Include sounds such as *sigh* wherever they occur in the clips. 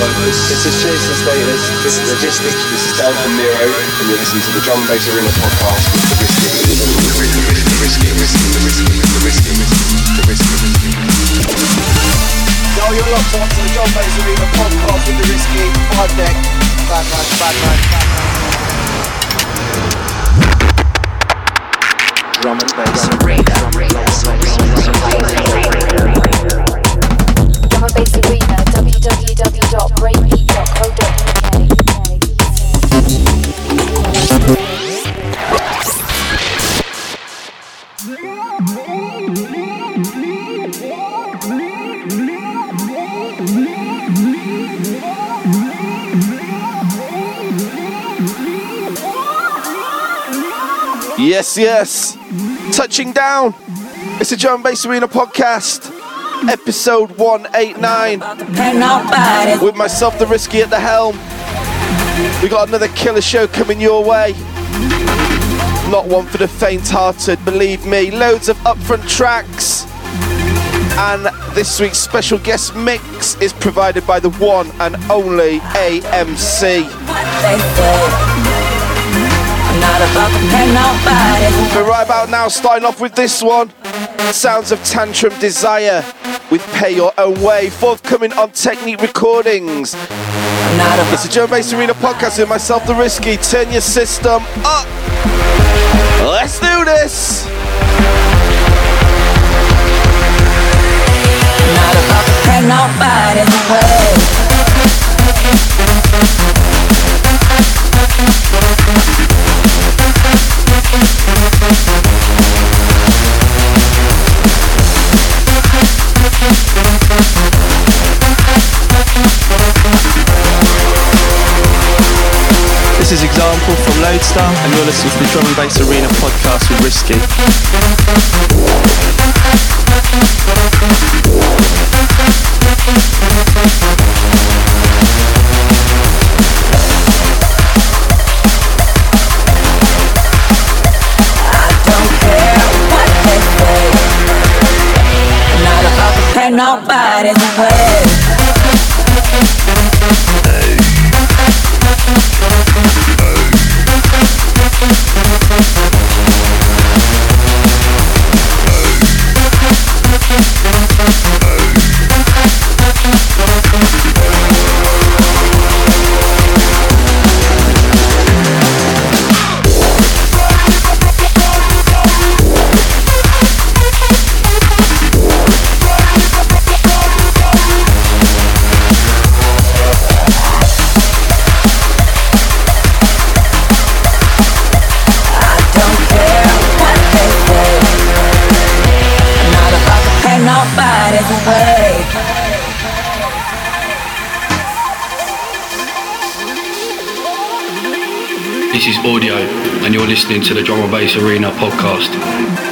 This is Jason Status, this is Logistics, this is Dan from Nero, and you're listening to the Drum Bass Arena podcast with the Risky. Yo, you're locked on to the Drum Bass Arena podcast with the Risky. Five deck. Bad man, bad man, bad man. Drum and Bass Arena. Yes, yes. Touching down. It's a Drum Bass Arena podcast episode 189. With myself, the Risky at the helm. We got another killer show coming your way. Not one for the faint hearted, believe me. Loads of upfront tracks. And this week's special guest mix is provided by the one and only AMC. But right about now, starting off with this one Sounds of Tantrum Desire with Pay Your Own Way, forthcoming on Technique Recordings. It's a Joe Bass Arena podcast with myself, The Risky. Turn your system up. Let's do this. This is Example from Lodestar, and you're listening to the Drum and Bass Arena podcast with Risky. Nobody's way. And Bass Arena podcast.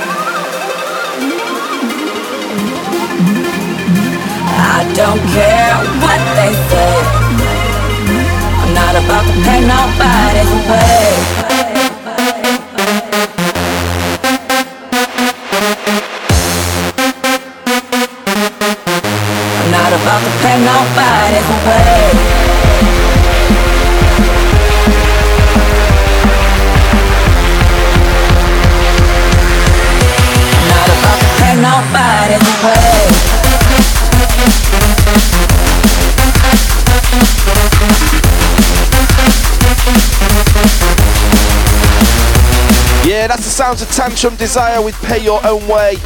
Tantrum Desire with Pay Your Own Way.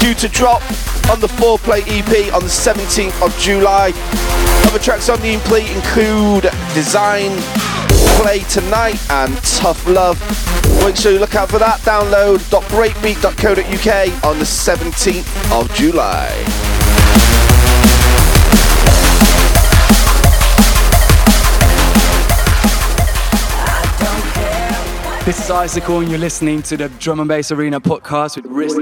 Due to drop on the 4-play EP on the 17th of July. Other tracks on the EP include Design, Play Tonight and Tough Love. Make sure you look out for that. Download .breakbeat.co.uk on the 17th of July. This is Isaac and you're listening to the Drum and Bass Arena podcast with Risk.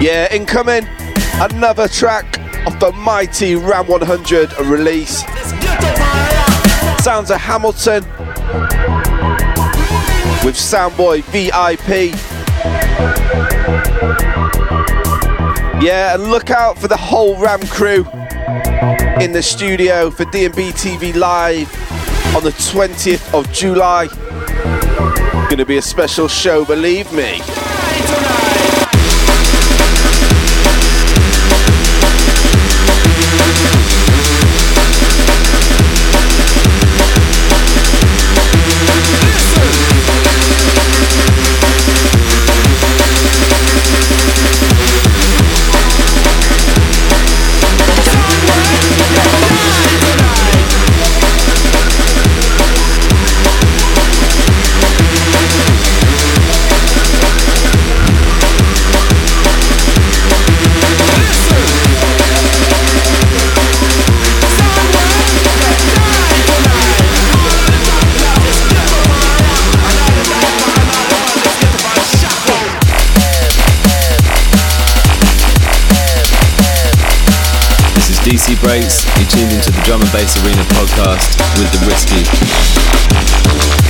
Yeah, incoming another track of the mighty Ram 100 release. Sounds of Hamilton with Soundboy VIP. Yeah, and look out for the whole Ram crew in the studio for D&B TV Live on the 20th of July. Gonna be a special show, believe me. DC Breaks. You're tuned into the Drum and Bass Arena podcast with the Risky.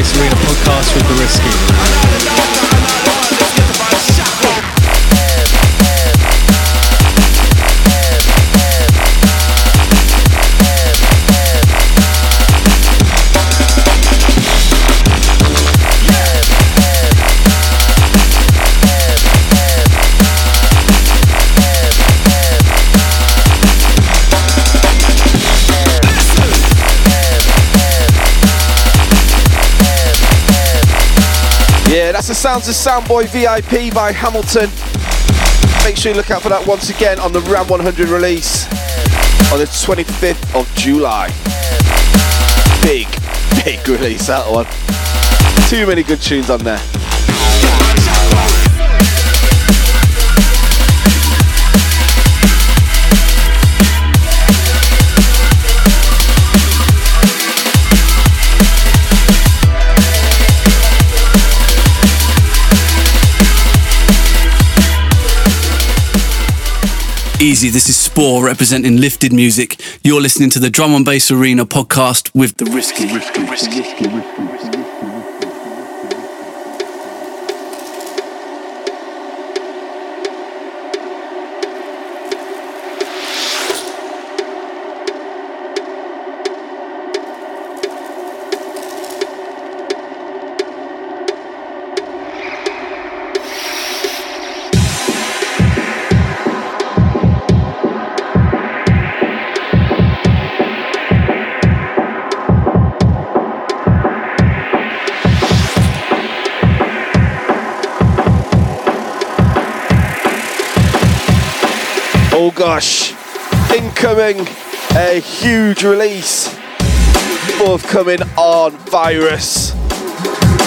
Arena podcast with the Risky. Sounds of Soundboy VIP by Hamilton. Make sure you look out for that once again on the Ram 100 release on the 25th of July. Big, *laughs* big release, that one. Too many good tunes on there. Easy, this is Spor representing Lifted Music. You're listening to the Drum and Bass Arena podcast with the Risky. Oh gosh, incoming a huge release forthcoming on Virus.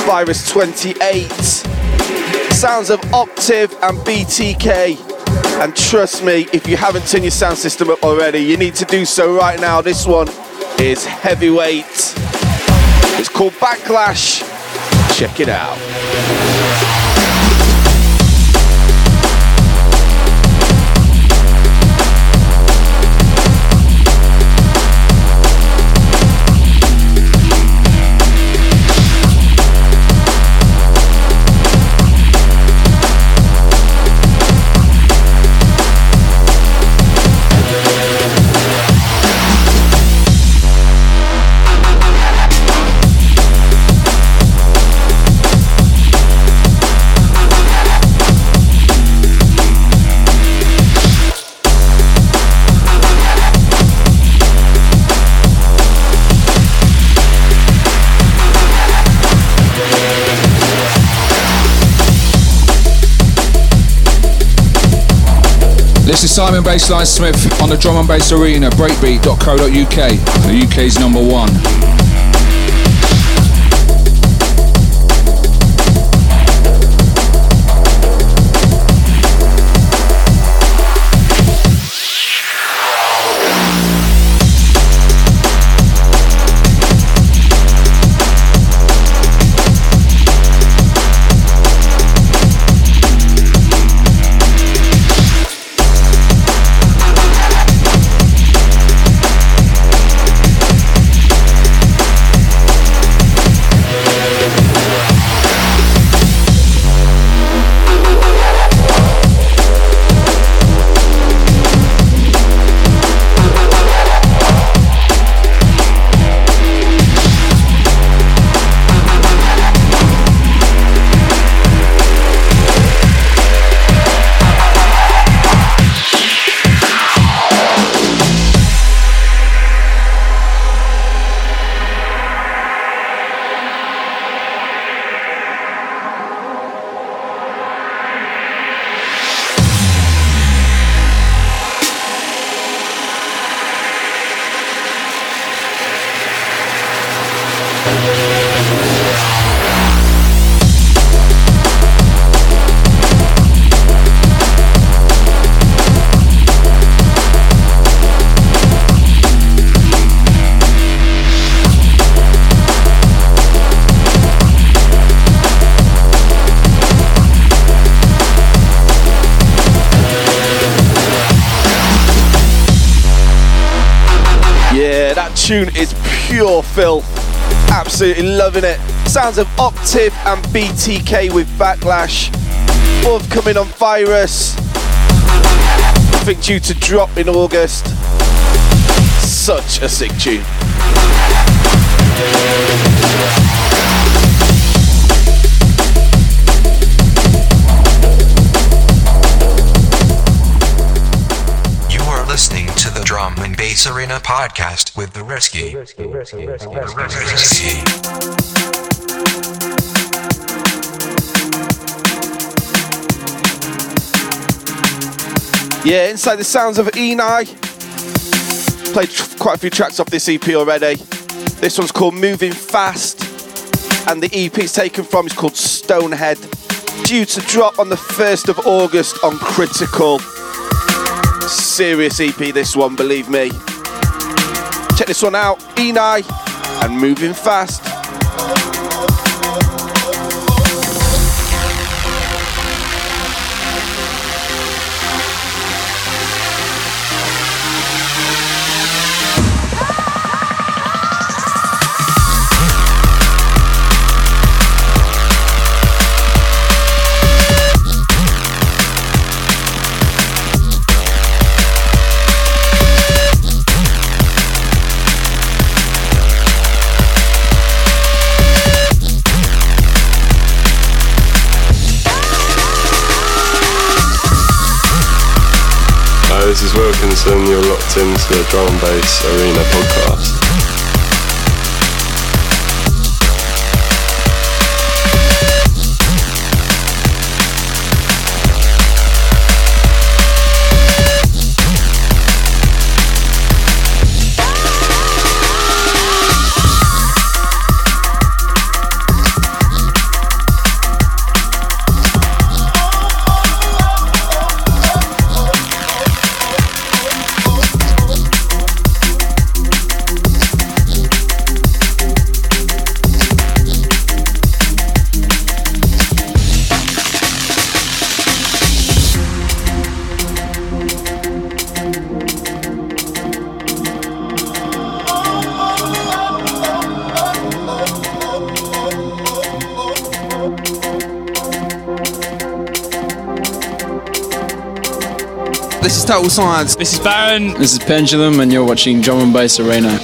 Virus 28. Sounds of Optiv and BTK And trust me, if you haven't turned your sound system up already, you need to do so right now. This one is heavyweight. It's called Backlash. Check it out. This is Simon Bassline Smith on the Drum and Bass Arena, breakbeat.co.uk, the UK's number one. Tune is pure filth. Absolutely loving it. Sounds of Optiv and BTK with Backlash. Forthcoming on Virus. I think due to drop in August. Such a sick tune. You are listening to the Drum and Bass Arena podcast with the Risky. Yeah, inside the sounds of Enei. Played tr- quite a few tracks off this EP already. This one's called Moving Fast, and the EP it's taken from is called Stonehead. Due to drop on the 1st of August on Critical. Serious EP, this one, believe me. Check this one out Enei and Moving Fast. Is You're locked into the Drum and Bass Arena podcast. Total Science. This is Baron. This is Pendulum, and you're watching Drum and Bass Arena.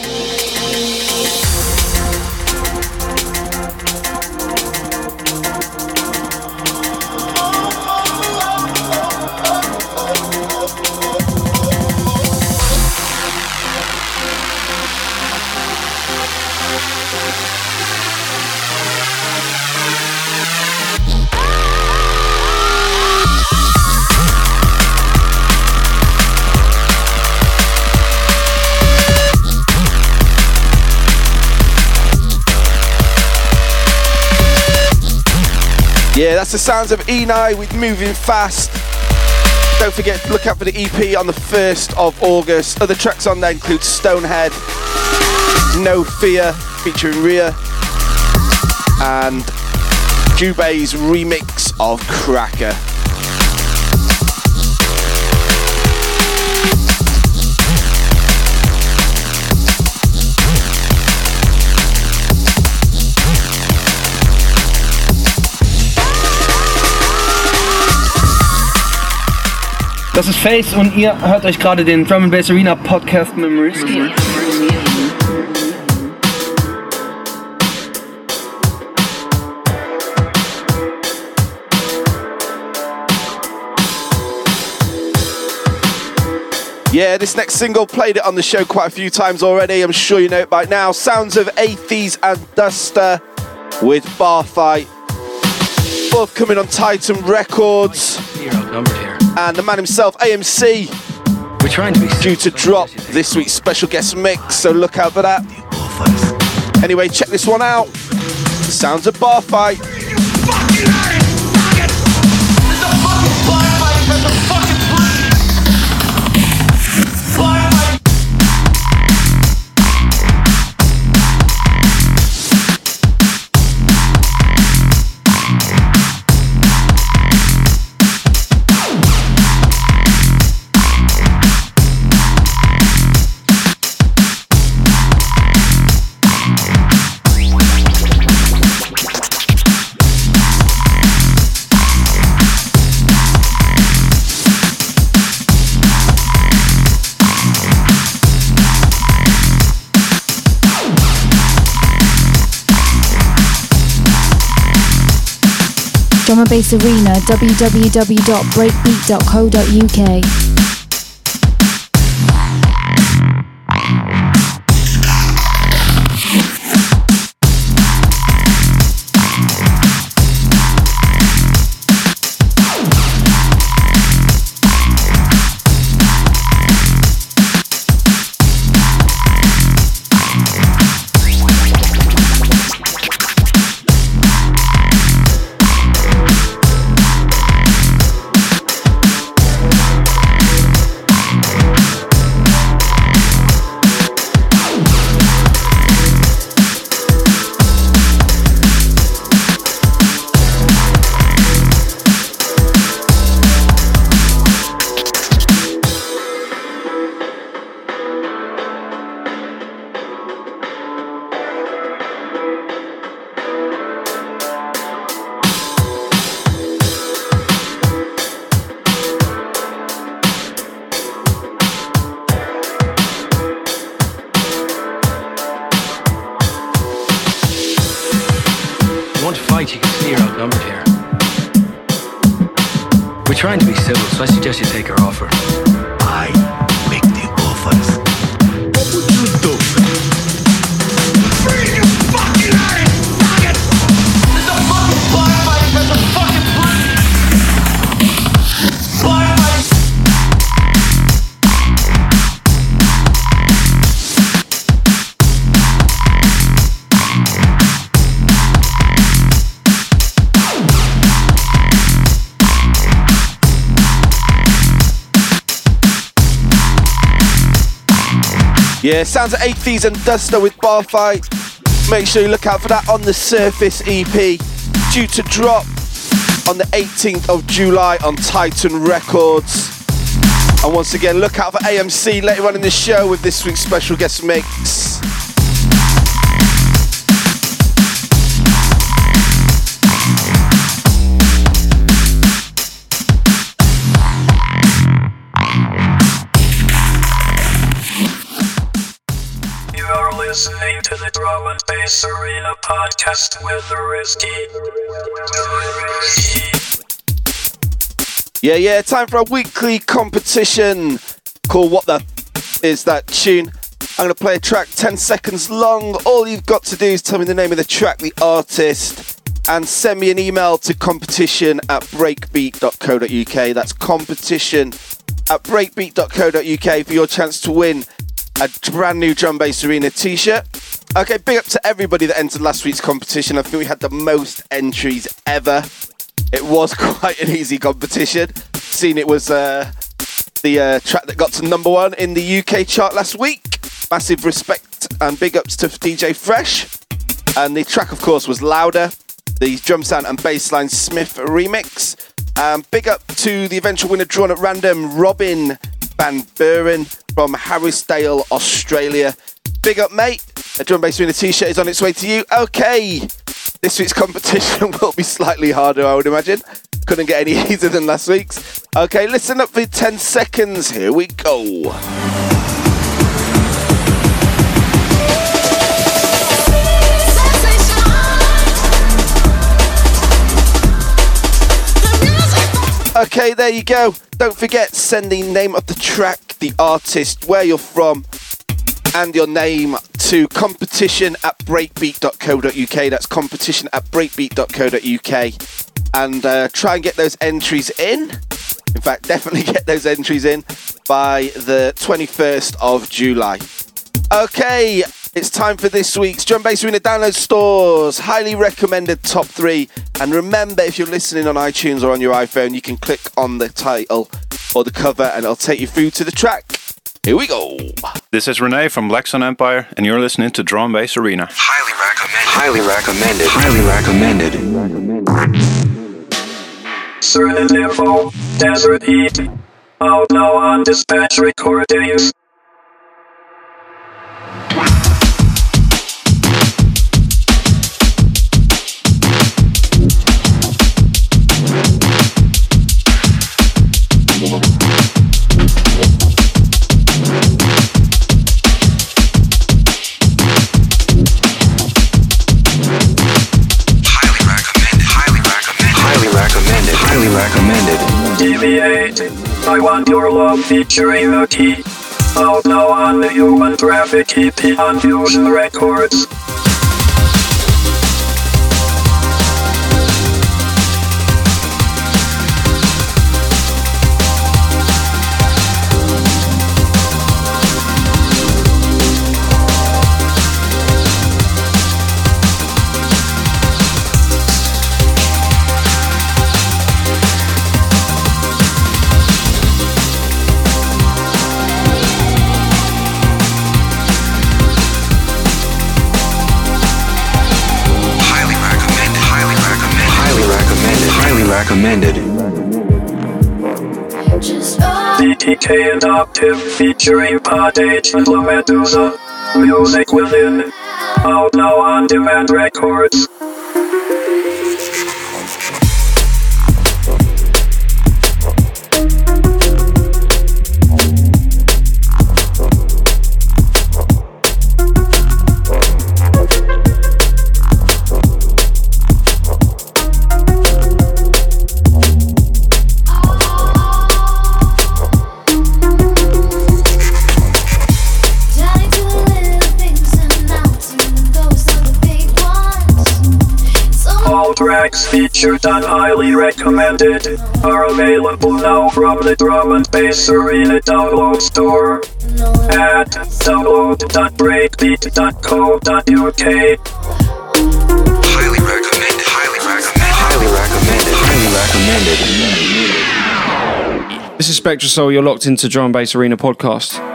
Sounds of Enei with Moving Fast. Don't forget, look out for the EP on the 1st of August. Other tracks on there include Stonehead, No Fear featuring Ria, and Jubei's remix of Cracker. Das ist Face und ihr hört euch gerade den Drum and Bass Arena Podcast mit dem Yeah, this next single played it on the show quite a few times already. I'm sure you know it by now. Sounds of Athys and Duster with Bar Fight. Both coming on Titan Records. And the man himself, AMC. We're trying to be due to drop this week's special guest mix, so look out for that. Anyway, check this one out. Sounds of Bar Fight. Drum Arena, www.breakbeat.co.uk. Yeah, sounds of Athys and Duster with Bar Fight. Make sure you look out for that on the Surface EP. Due to drop on the 18th of July on Titan Records. And once again, look out for AMC later on in the show with this week's special guest mix. Bass Arena podcast with the Risky. Yeah, yeah, time for a weekly competition called What the Is That Tune? I'm going to play a track 10 seconds long. All you've got to do is tell me the name of the track, the artist, and send me an email to competition at breakbeat.co.uk. That's competition at breakbeat.co.uk for your chance to win a brand new Drum Bass Arena t shirt. Okay, big up to everybody that entered last week's competition. I think we had the most entries ever. It was *laughs* quite an easy competition. Seen it was uh, the uh, track that got to number one in the UK chart last week. Massive respect and big ups to DJ Fresh. And the track, of course, was Louder, the Drumsound and Bassline Smith remix. Um, big up to the eventual winner drawn at random, Robin Van Buren from Harrisdale, Australia. Big up, mate. A drum bass arena t-shirt is on its way to you. Okay, this week's *laughs* competition *laughs* will be slightly harder, I would imagine. Couldn't get any *laughs* easier than last week's. Okay, listen up for 10 seconds. Here we go. Okay, there you go. Don't forget, send the name of the track, the artist, where you're from, and your name to competition at breakbeat.co.uk. That's competition at breakbeat.co.uk. And uh, try and get those entries in. In fact, *laughs* definitely get those entries in by the 21st of July. Okay, it's time for this week's Drum Bass Arena download stores. Highly recommended top three. And remember, if you're listening on iTunes or on your iPhone, you can click on the title or the cover and it'll take you through to the track. Here we go. This is Renee from Black Sun Empire, and you're listening to Drum Bass Arena. Highly recommended. Highly recommended. Highly recommended. Certain info, Desert Heat. Out now on dispatch recordings. Deviate. I want your love featuring the key. Out now on the Human Traffic EP on Fusion Records. Recommended. BTK and Optiv featuring Pod H and La Medusa. Music within. Out now on Demand Records. Tracks featured and highly recommended are available now from the Drum and Bass Arena download store at download.breakbeat.co.uk. Highly recommended. Highly recommended. Highly recommended. This is Spectrasoul. You're locked into Drum and Bass Arena podcast.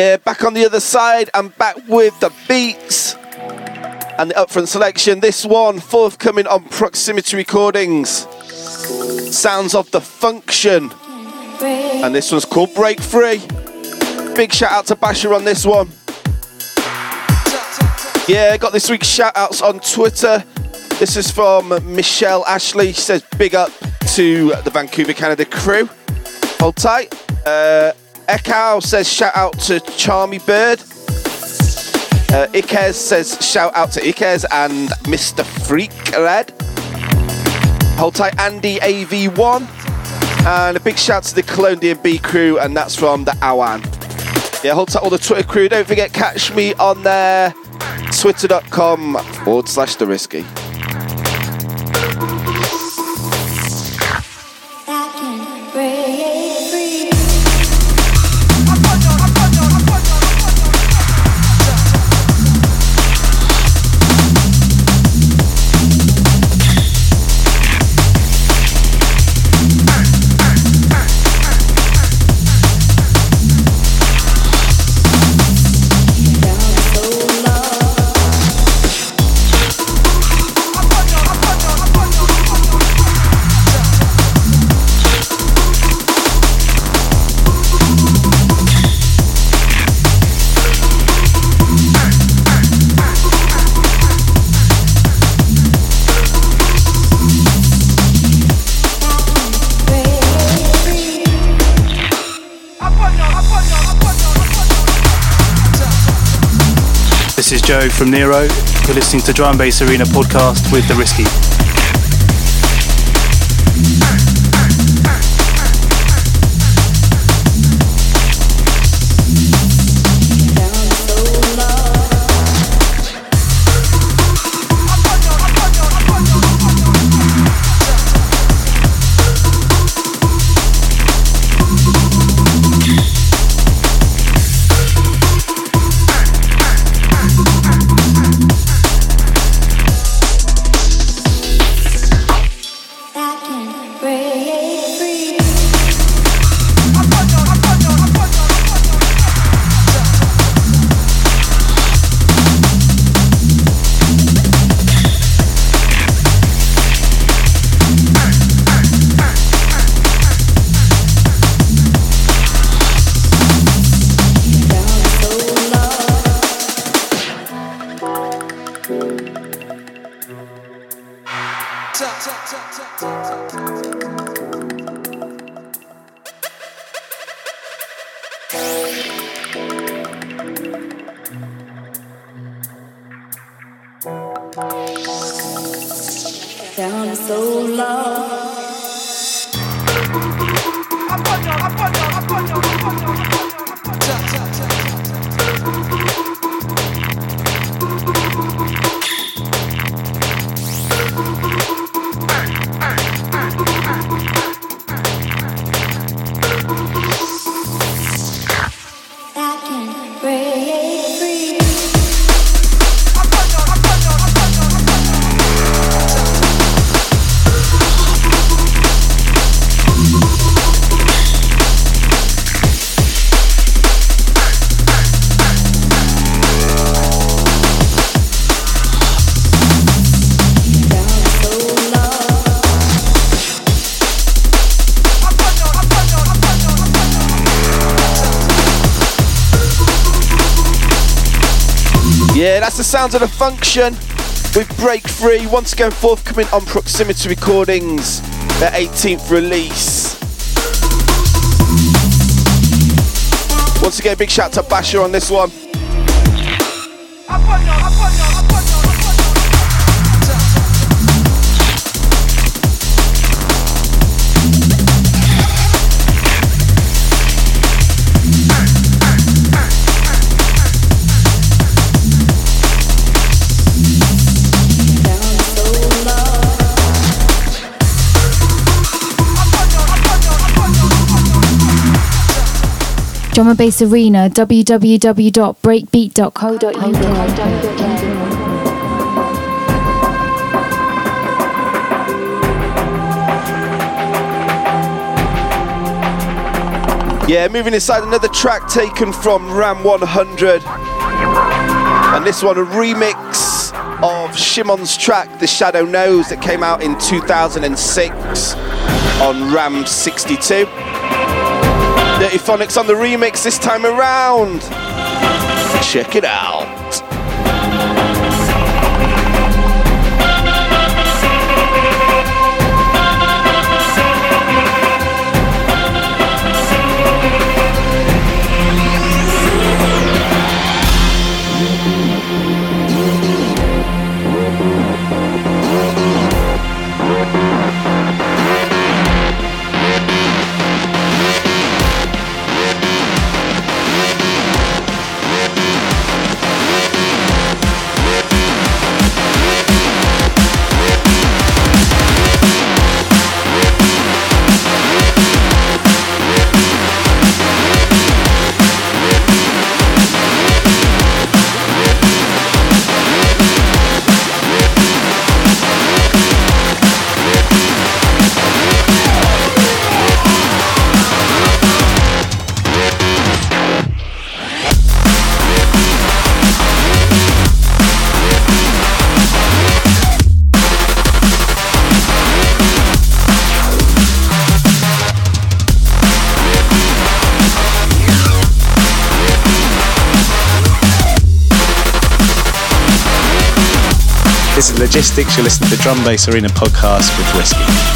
Yeah, back on the other side and back with the beats and the upfront selection. This one forthcoming on Proximity Recordings. Sounds of the Funktion. And this one's called Break Free. Big shout out to Basher on this one. Yeah, got this week's shout outs on Twitter. This is from Michelle Ashley. She says, Big up to the Vancouver, Canada crew. Hold tight. Uh, Ekau says shout out to Charmy Bird. Uh, Ikez says shout out to Ikez and Mr. Freak Red. Hold tight, Andy AV1. And a big shout to the Colombian B crew, and that's from the Awan. Yeah, hold tight all the Twitter crew. Don't forget, catch me on there, twitter.com forward slash the risky. From Nero. You're listening to Drum Bass Arena podcast with The Risky. Sounds of the Funktion with Break Free. Once again, forthcoming on Proximity Recordings, their 18th release. Once again, big shout to Basher on this one. Drum and Bass Arena, www.breakbeat.co.uk. Yeah, moving inside another track taken from Ram 100. And this one, a remix of Shimon's track, The Shadow Knows, that came out in 2006 on Ram 62. Dirtyphonics on the remix this time around. Check it out. This is Logistics. You're listening to the Drum Bass Arena podcast with The Risky.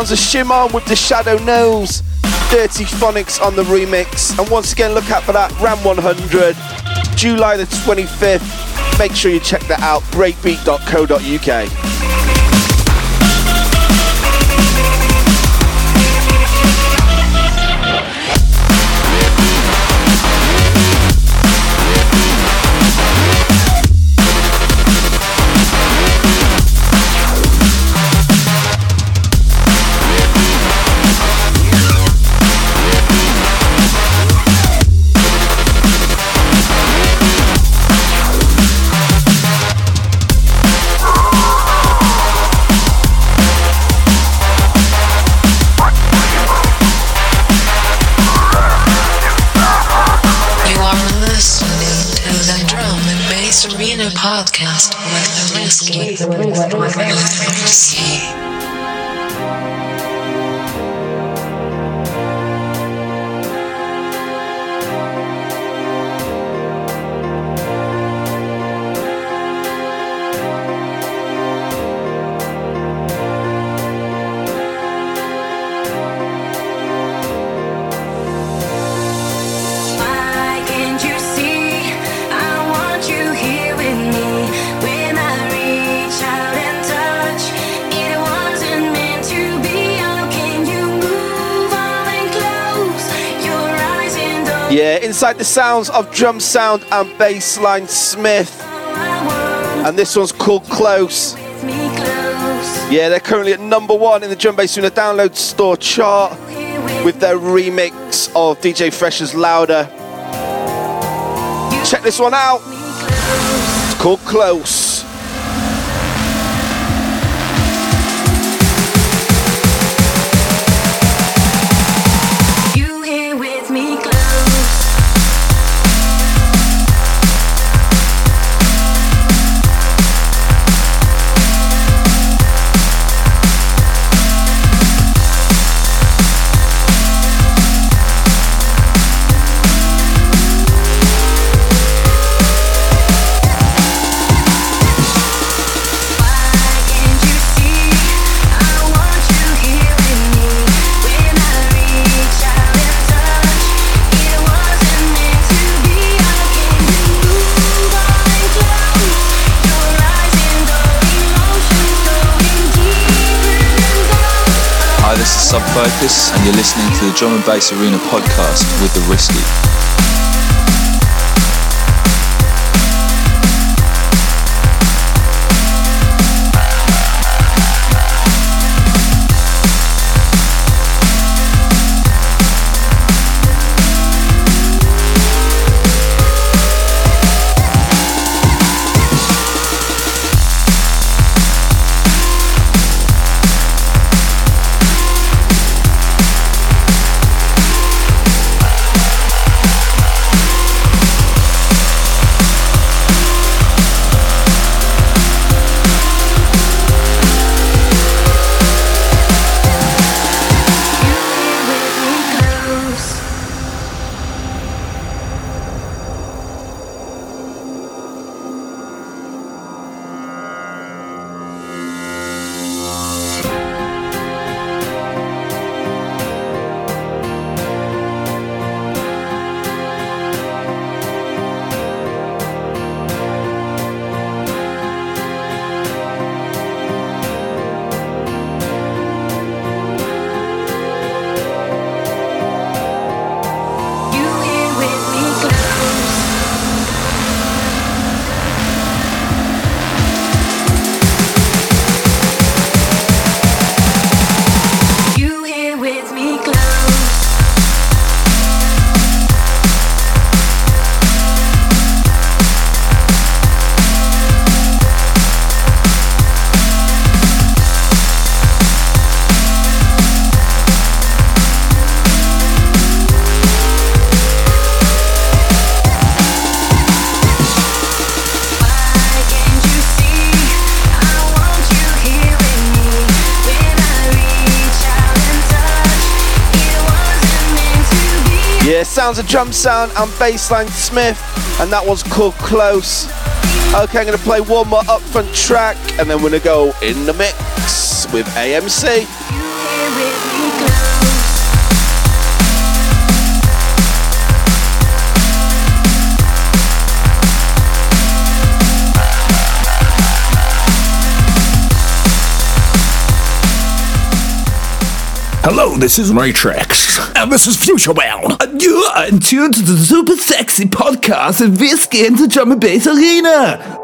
Sounds of Shimon with the Shadow Knows. Dirty Phonics on the remix. And once again, look out for that Ram 100, July the 25th. Make sure you check that out. Breakbeat.co.uk. don't inside the sounds of Drumsound and Bassline Smith. And this one's called Close. Yeah, they're currently at number one in the Drum Bass Arena download store chart with their remix of DJ Fresh's Louder. Check this one out. It's called Close. Sub Focus, and you're listening to the Drum and Bass Arena podcast with The Risky. Sounds of drum sound and bassline Smith, and that was called Close. Okay, I'm gonna play one more upfront track, and then we're gonna go in the mix with AMC. Hello, this is Matrix. And this is Futurebound. And you are in tune to the super sexy podcast of The Risky into Drum and Bass Arena.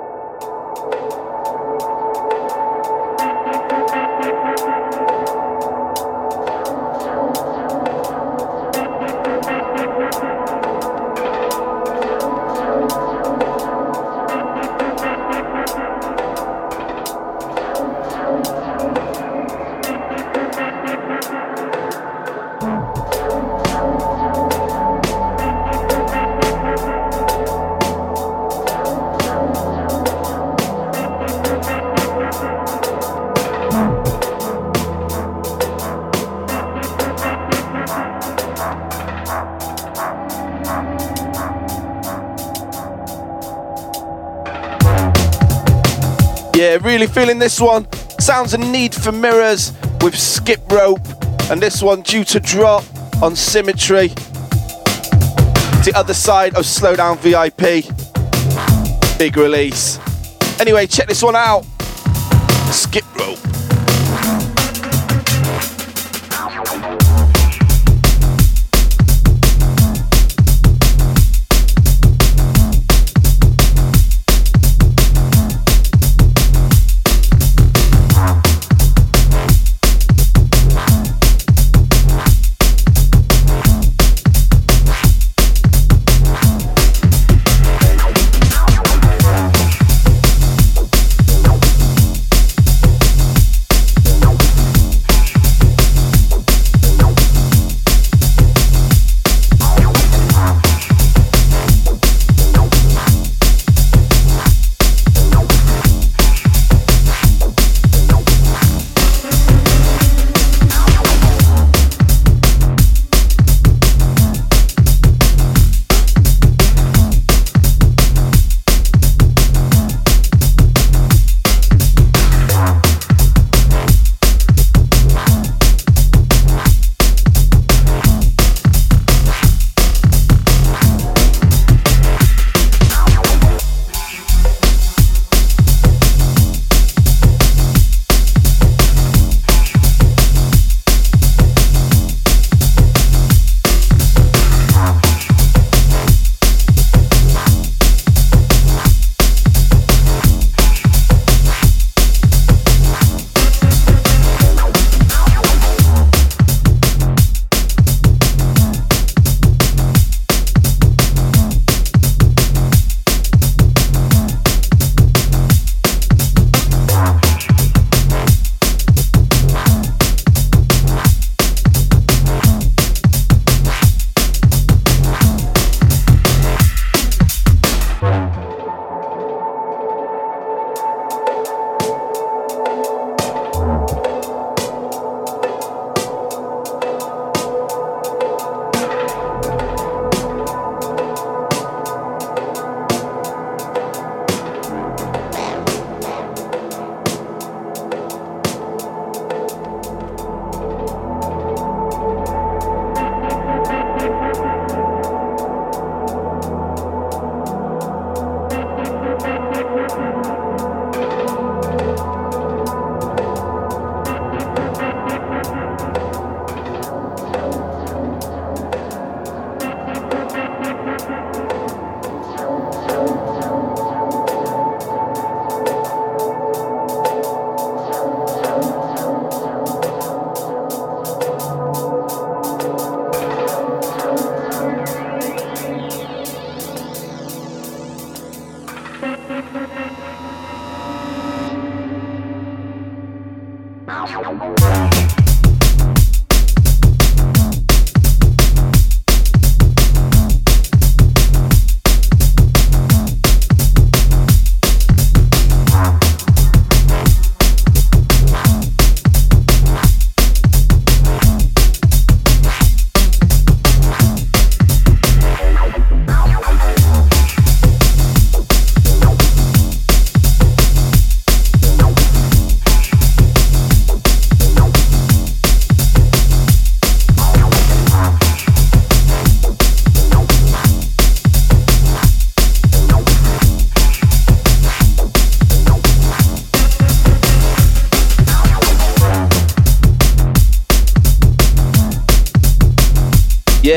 Really feeling this one. Sounds a need for mirrors with skip rope, and this one due to drop on symmetry. The other side of Slowdown VIP. Big release. Anyway, check this one out.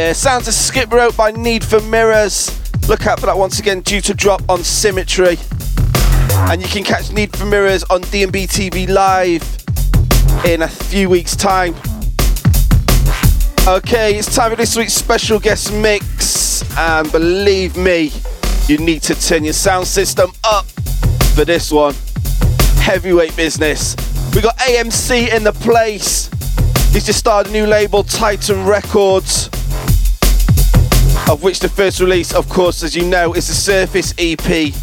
Yeah, sounds of Skip Rope by Need for Mirrors. Look out for that once again, due to drop on Symmetry. And you can catch Need for Mirrors on D&B TV Live in a few weeks' time. Okay, it's time for this week's special guest mix. And believe me, you need to turn your sound system up for this one. Heavyweight business. We got AMC in the place. He's just started a new label, Titan Records of which the first release, of course, as you know, is the Surface EP,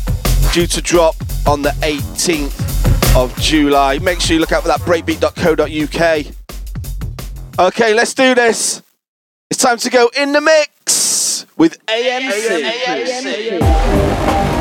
due to drop on the 18th of July. Make sure you look out for that breakbeat.co.uk. Okay, let's do this. It's time to go in the mix with AMC. pay.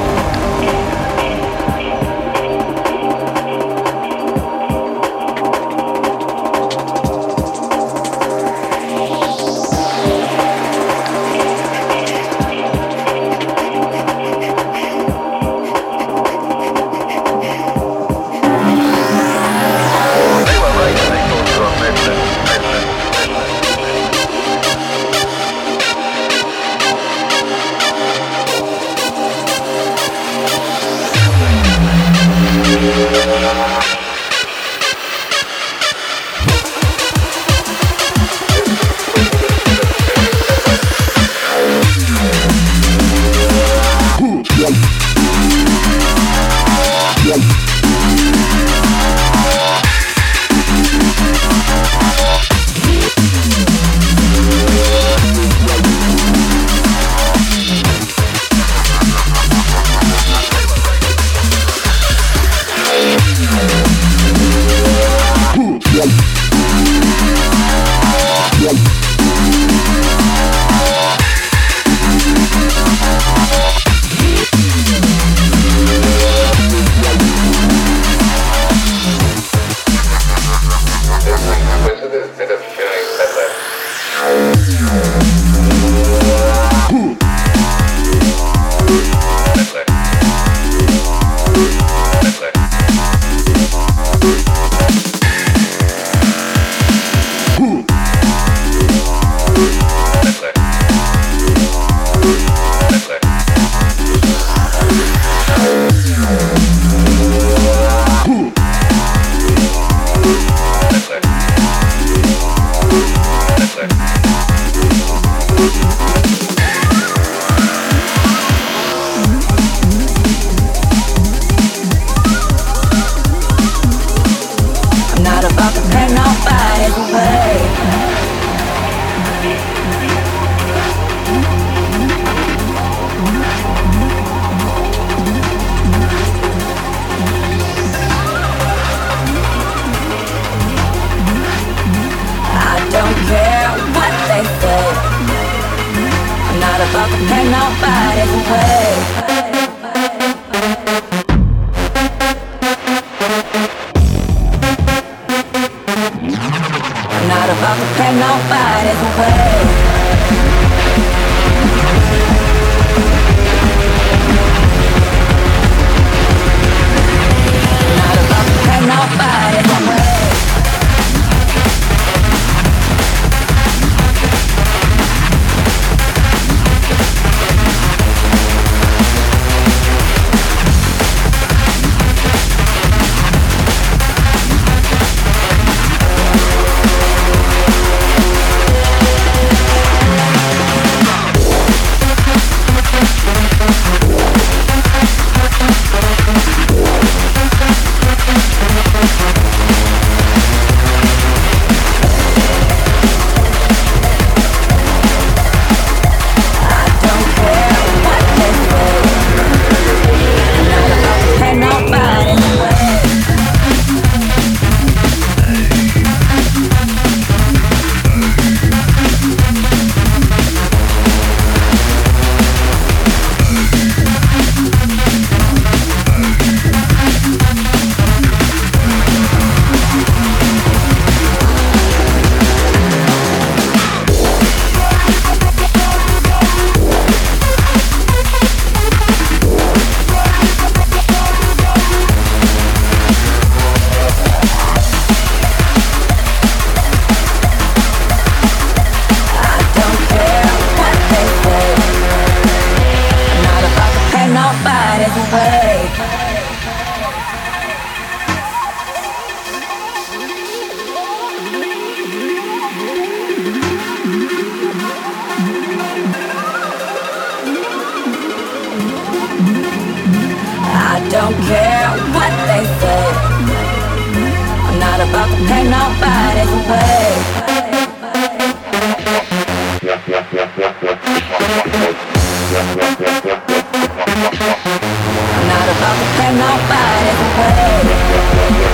Don't care what they say. I'm not about to pay nobody to pay. I'm not about to pay nobody to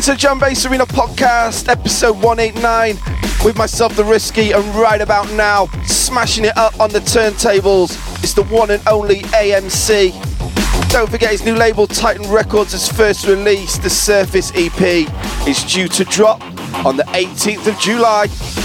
into Drum Bass Arena podcast, episode 189, with myself, The Risky, and right about now, smashing it up on the turntables, it's the one and only AMC. Don't forget his new label, Titan Records, has first released the Surface EP. is due to drop on the 18th of July.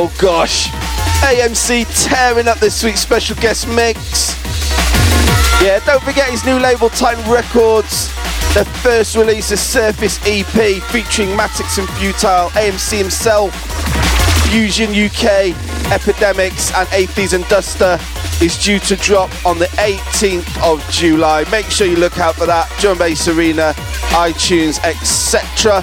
Oh gosh. AMC tearing up this week's special guest mix. Yeah, don't forget his new label Titan Records. The first release of Surface EP featuring Matix and Futile, AMC himself, Fusion UK, Epidemics, and Athys and Duster is due to drop on the 18th of July. Make sure you look out for that. Drum Bass Arena, iTunes, etc.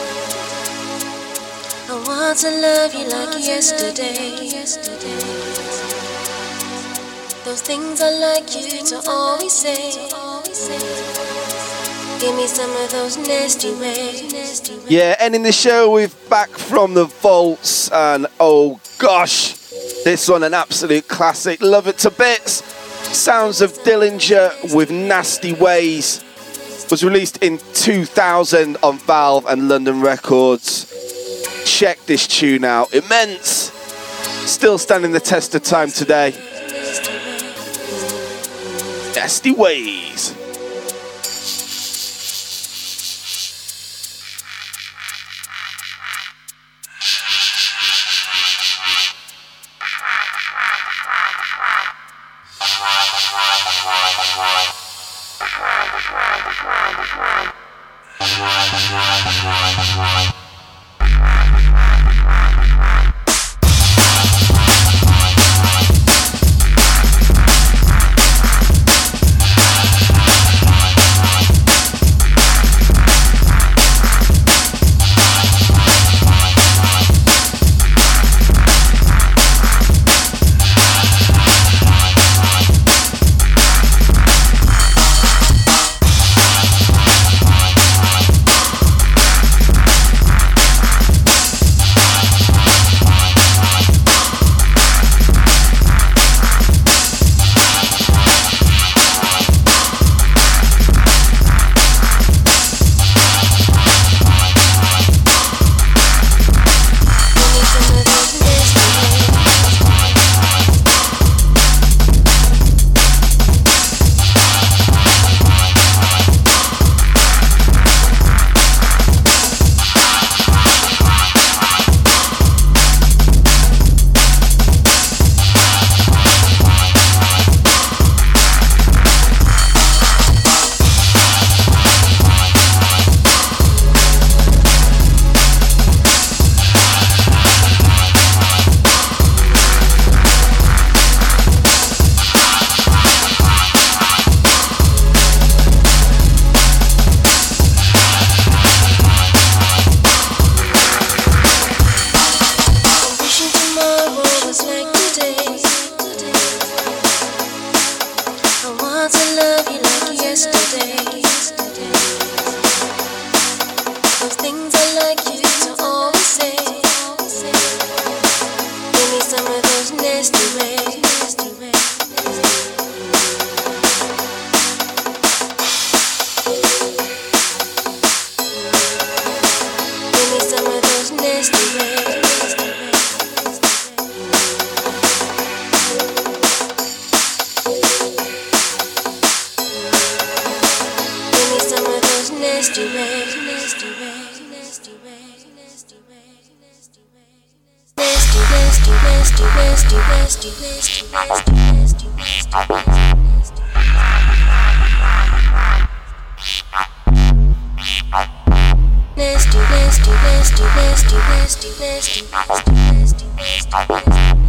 Want to love you like yesterday. Those things I like you to always say. Give me some of those nasty ways. Yeah, ending the show with Back from the Vaults, and oh gosh, this one an absolute classic. Love it to bits. Sounds of Dillinja with Nasty Wayz was released in 2000 on Valve and London Records. Check this tune out, immense. Still standing the test of time today. Nasty Wayz. Este, este, este.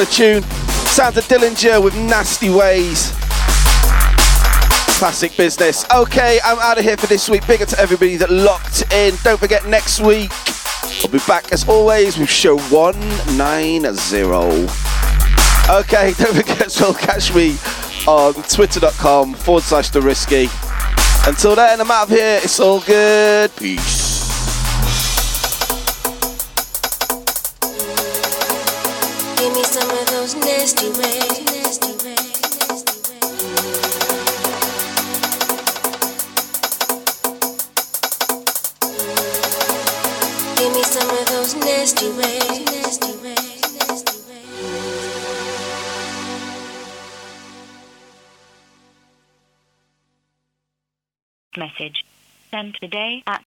What a tune. Sounds of Dillinja with Nasty Wayz. Classic business. Okay, I'm out of here for this week. Bigger to everybody that locked in. Don't forget, next week, I'll be back as always with show 190. Okay, *laughs* don't forget to well, catch me on twitter.com forward slash the risky. Until then, I'm out of here. It's all good. Peace. today at